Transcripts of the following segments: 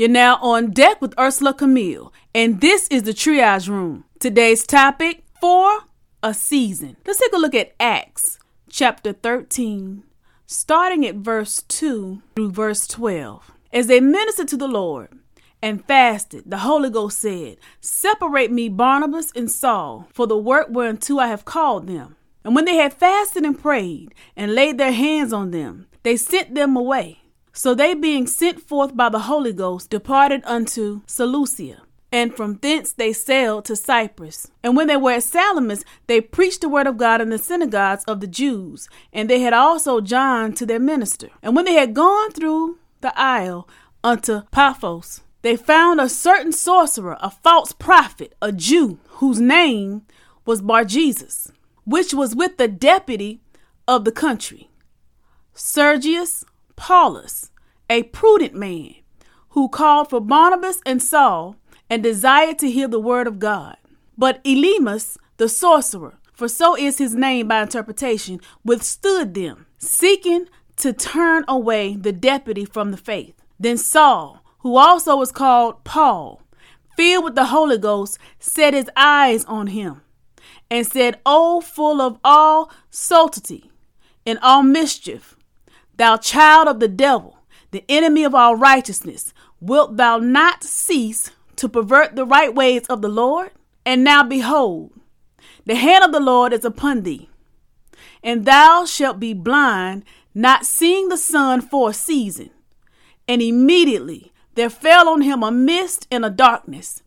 You're now on deck with Ursela Camille, and this is the Triage Room. Today's topic for a season. Let's take a look at Acts chapter 13, starting at verse 2 through verse 12. As they ministered to the Lord and fasted, the Holy Ghost said, Separate me, Barnabas and Saul, for the work whereunto I have called them. And when they had fasted and prayed and laid their hands on them, they sent them away. So they, being sent forth by the Holy Ghost, departed unto Seleucia and from thence they sailed to Cyprus. And when they were at Salamis, they preached the word of God in the synagogues of the Jews, and they had also John to their minister. And when they had gone through the isle unto Paphos, they found a certain sorcerer, a false prophet, a Jew, whose name was Bar Jesus, which was with the deputy of the country, Sergius Paulus, a prudent man, who called for Barnabas and Saul and desired to hear the word of God. But Elymas, the sorcerer, for so is his name by interpretation, withstood them, seeking to turn away the deputy from the faith. Then Saul, who also was called Paul, filled with the Holy Ghost, set his eyes on him and said, O full of all subtlety and all mischief, thou child of the devil, the enemy of all righteousness, wilt thou not cease to pervert the right ways of the Lord? And now behold, the hand of the Lord is upon thee, and thou shalt be blind, not seeing the sun for a season. And immediately there fell on him a mist and a darkness,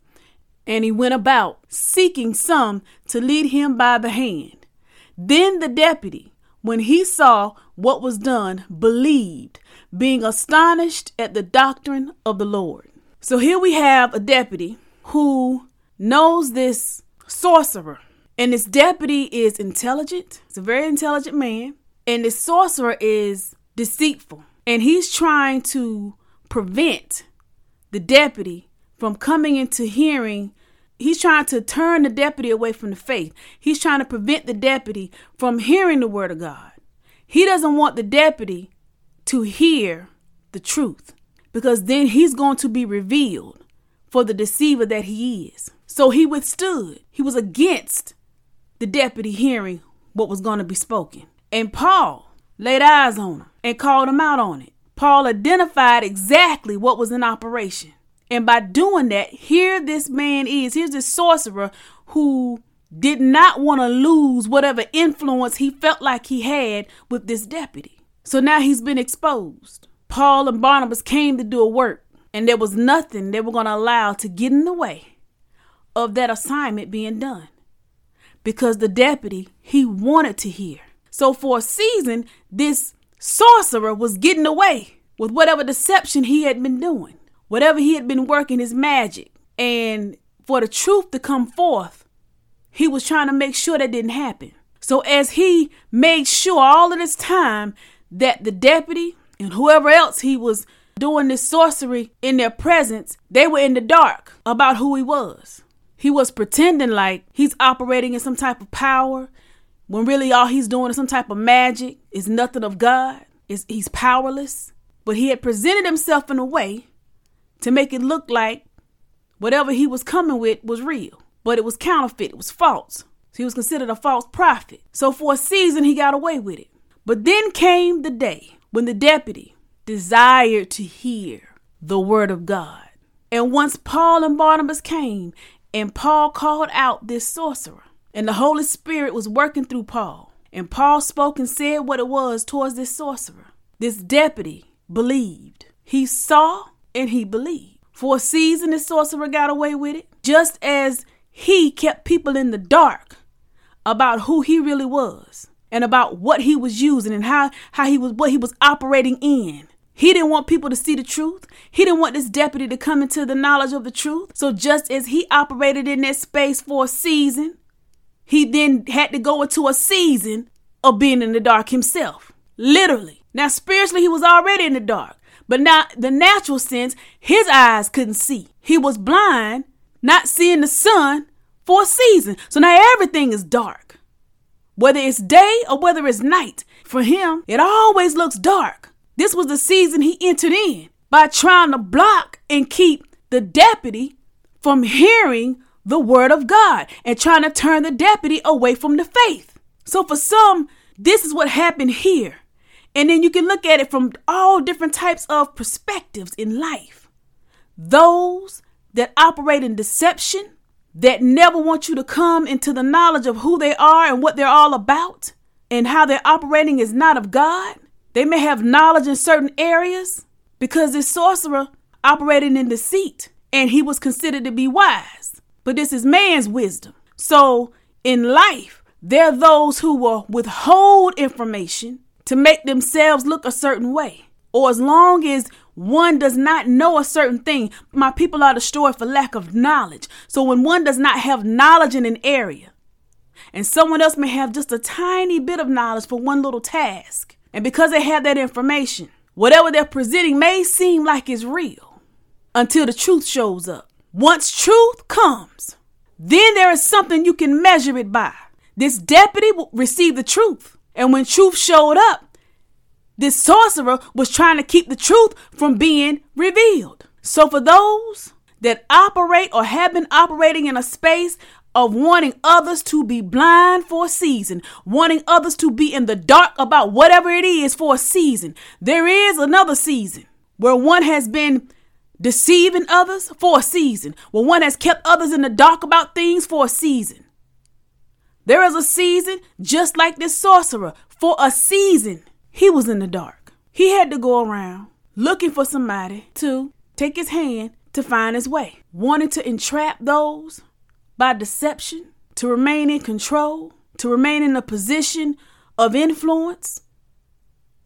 and he went about seeking some to lead him by the hand. Then the deputy, when he saw what was done, believed, being astonished at the doctrine of the Lord. So here we have a deputy who knows this sorcerer. And this deputy is intelligent. He's a very intelligent man. And this sorcerer is deceitful. And he's trying to prevent the deputy from coming into hearing. He's trying to turn the deputy away from the faith. He's trying to prevent the deputy from hearing the word of God. He doesn't want the deputy to hear the truth because then he's going to be revealed for the deceiver that he is. So he withstood. He was against the deputy hearing what was going to be spoken. And Paul laid eyes on him and called him out on it. Paul identified exactly what was in operation. And by doing that, here this man is. Here's this sorcerer who did not want to lose whatever influence he felt like he had with this deputy. So now he's been exposed. Paul and Barnabas came to do a work, and there was nothing they were going to allow to get in the way of that assignment being done. Because the deputy, he wanted to hear. So for a season, this sorcerer was getting away with whatever deception he had been doing, whatever he had been working his magic. And for the truth to come forth, he was trying to make sure that didn't happen. So as he made sure all of this time that the deputy and whoever else he was doing this sorcery in their presence, they were in the dark about who he was. He was pretending like he's operating in some type of power when really all he's doing is some type of magic, is nothing of God, is he's powerless. But he had presented himself in a way to make it look like whatever he was coming with was real. But it was counterfeit, it was false. So he was considered a false prophet. So for a season he got away with it. But then came the day when the deputy desired to hear the word of God. And once Paul and Barnabas came, and Paul called out this sorcerer, and the Holy Spirit was working through Paul, and Paul spoke and said what it was towards this sorcerer. This deputy believed. He saw and he believed. For a season, this sorcerer got away with it, just as he kept people in the dark about who he really was and about what he was using and how, how he was what he was operating in. He didn't want people to see the truth. He didn't want this deputy to come into the knowledge of the truth. So just as he operated in that space for a season, he then had to go into a season of being in the dark himself. Literally. Now, spiritually, he was already in the dark. But now, the natural sense, his eyes couldn't see. He was blind, not seeing the sun for a season. So now everything is dark. Whether it's day or whether it's night, for him, it always looks dark. This was the season he entered in by trying to block and keep the deputy from hearing the word of God and trying to turn the deputy away from the faith. So for some, this is what happened here. And then you can look at it from all different types of perspectives in life. Those that operate in deception, that never want you to come into the knowledge of who they are and what they're all about, and how they're operating is not of God. They may have knowledge in certain areas because this sorcerer operated in deceit and he was considered to be wise. But this is man's wisdom. So in life, there are those who will withhold information to make themselves look a certain way. Or as long as one does not know a certain thing, my people are destroyed for lack of knowledge. So when one does not have knowledge in an area, and someone else may have just a tiny bit of knowledge for one little task, and because they have that information, whatever they're presenting may seem like it's real until the truth shows up. Once truth comes, then there is something you can measure it by. This deputy will receive the truth. And when truth showed up, this sorcerer was trying to keep the truth from being revealed. So, for those that operate or have been operating in a space of wanting others to be blind for a season, wanting others to be in the dark about whatever it is for a season, there is another season where one has been deceiving others for a season, where one has kept others in the dark about things for a season. There is a season just like this sorcerer. For a season, he was in the dark. He had to go around looking for somebody to take his hand to find his way, wanting to entrap those by deception, to remain in control, to remain in a position of influence,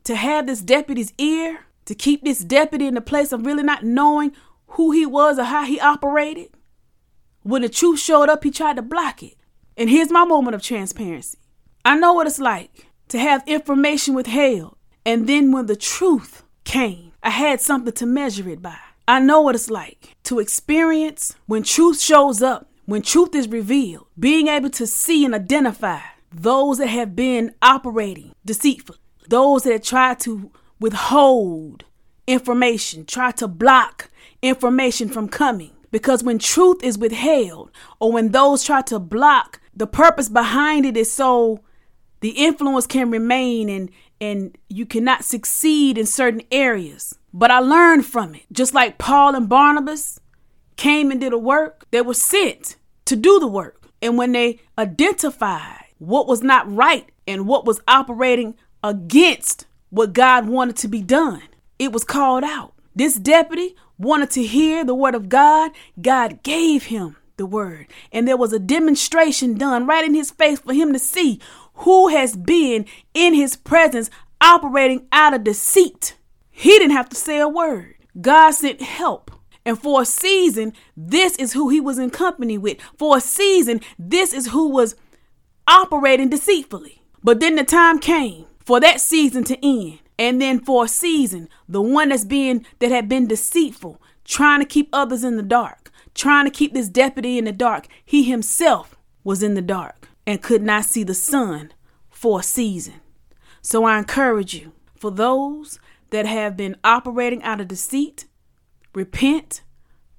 to have this deputy's ear, to keep this deputy in the place of really not knowing who he was or how he operated. When the truth showed up, he tried to block it. And here's my moment of transparency. I know what it's like to have information withheld, and then when the truth came, I had something to measure it by. I know what it's like to experience when truth shows up, when truth is revealed, being able to see and identify those that have been operating deceitfully, those that tried to withhold information, try to block information from coming. Because when truth is withheld, or when those try to block the purpose behind it is so the influence can remain and and you cannot succeed in certain areas. But I learned from it. Just like Paul and Barnabas came and did a work, they were sent to do the work. And when they identified what was not right and what was operating against what God wanted to be done, it was called out. This deputy wanted to hear the word of God. God gave him the word. And there was a demonstration done right in his face for him to see who has been in his presence operating out of deceit. He didn't have to say a word. God sent help. And for a season, this is who he was in company with. For a season, this is who was operating deceitfully. But then the time came for that season to end. And then for a season, the one that's being that had been deceitful, trying to keep others in the dark trying to keep this deputy in the dark. He himself was in the dark and could not see the sun for a season. So I encourage you, for those that have been operating out of deceit, repent,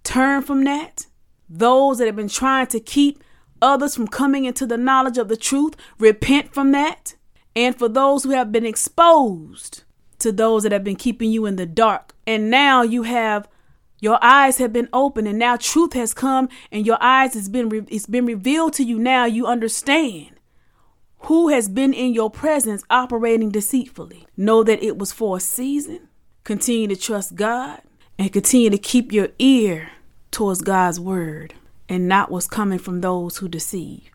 turn from that. Those that have been trying to keep others from coming into the knowledge of the truth, repent from that. And for those who have been exposed to those that have been keeping you in the dark, and now you have your eyes have been opened and now truth has come and your eyes has been re- it's been revealed to you now you understand who has been in your presence operating deceitfully. Know that it was for a season. Continue to trust God and continue to keep your ear towards God's word and not what's coming from those who deceive.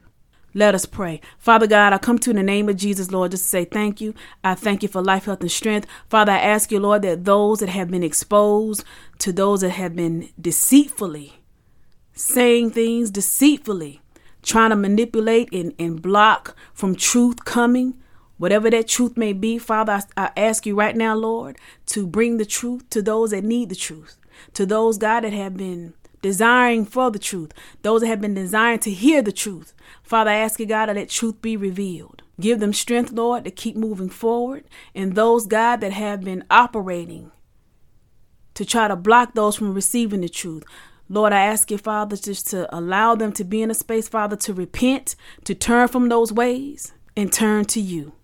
Let us pray. Father God, I come to you in the name of Jesus, Lord, just to say thank you. I thank you for life, health, and strength. Father, I ask you, Lord, that those that have been exposed to those that have been deceitfully saying things deceitfully, trying to manipulate and, and block from truth coming, whatever that truth may be, Father, I, I ask you right now, Lord, to bring the truth to those that need the truth, to those, God, that have been desiring for the truth, those that have been desiring to hear the truth. Father, I ask you, God, to let truth be revealed. Give them strength, Lord, to keep moving forward. And those, God, that have been operating to try to block those from receiving the truth. Lord, I ask you, Father, just to allow them to be in a space, Father, to repent, to turn from those ways and turn to you.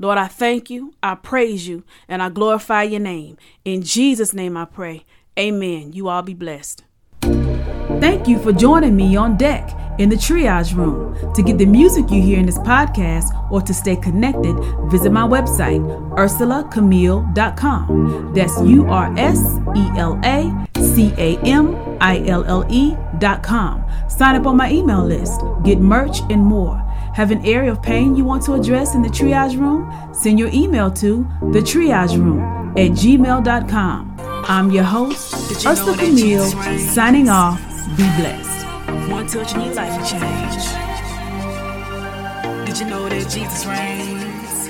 Lord, I thank you, I praise you, and I glorify your name. In Jesus' name I pray. Amen. You all be blessed. Thank you for joining me on deck in the triage room. To get the music you hear in this podcast or to stay connected, visit my website, urselacamille.com. That's U R S E L A C A M I L L E.com. Sign up on my email list, get merch, and more. Have an area of pain you want to address in the triage room? Send your email to the triage room at gmail.com. I'm your host, Ursela Camille, signing off. Be blessed. One touch and your life will change. Did you know that Jesus reigns?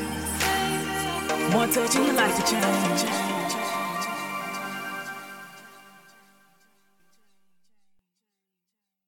One touch and your life to change.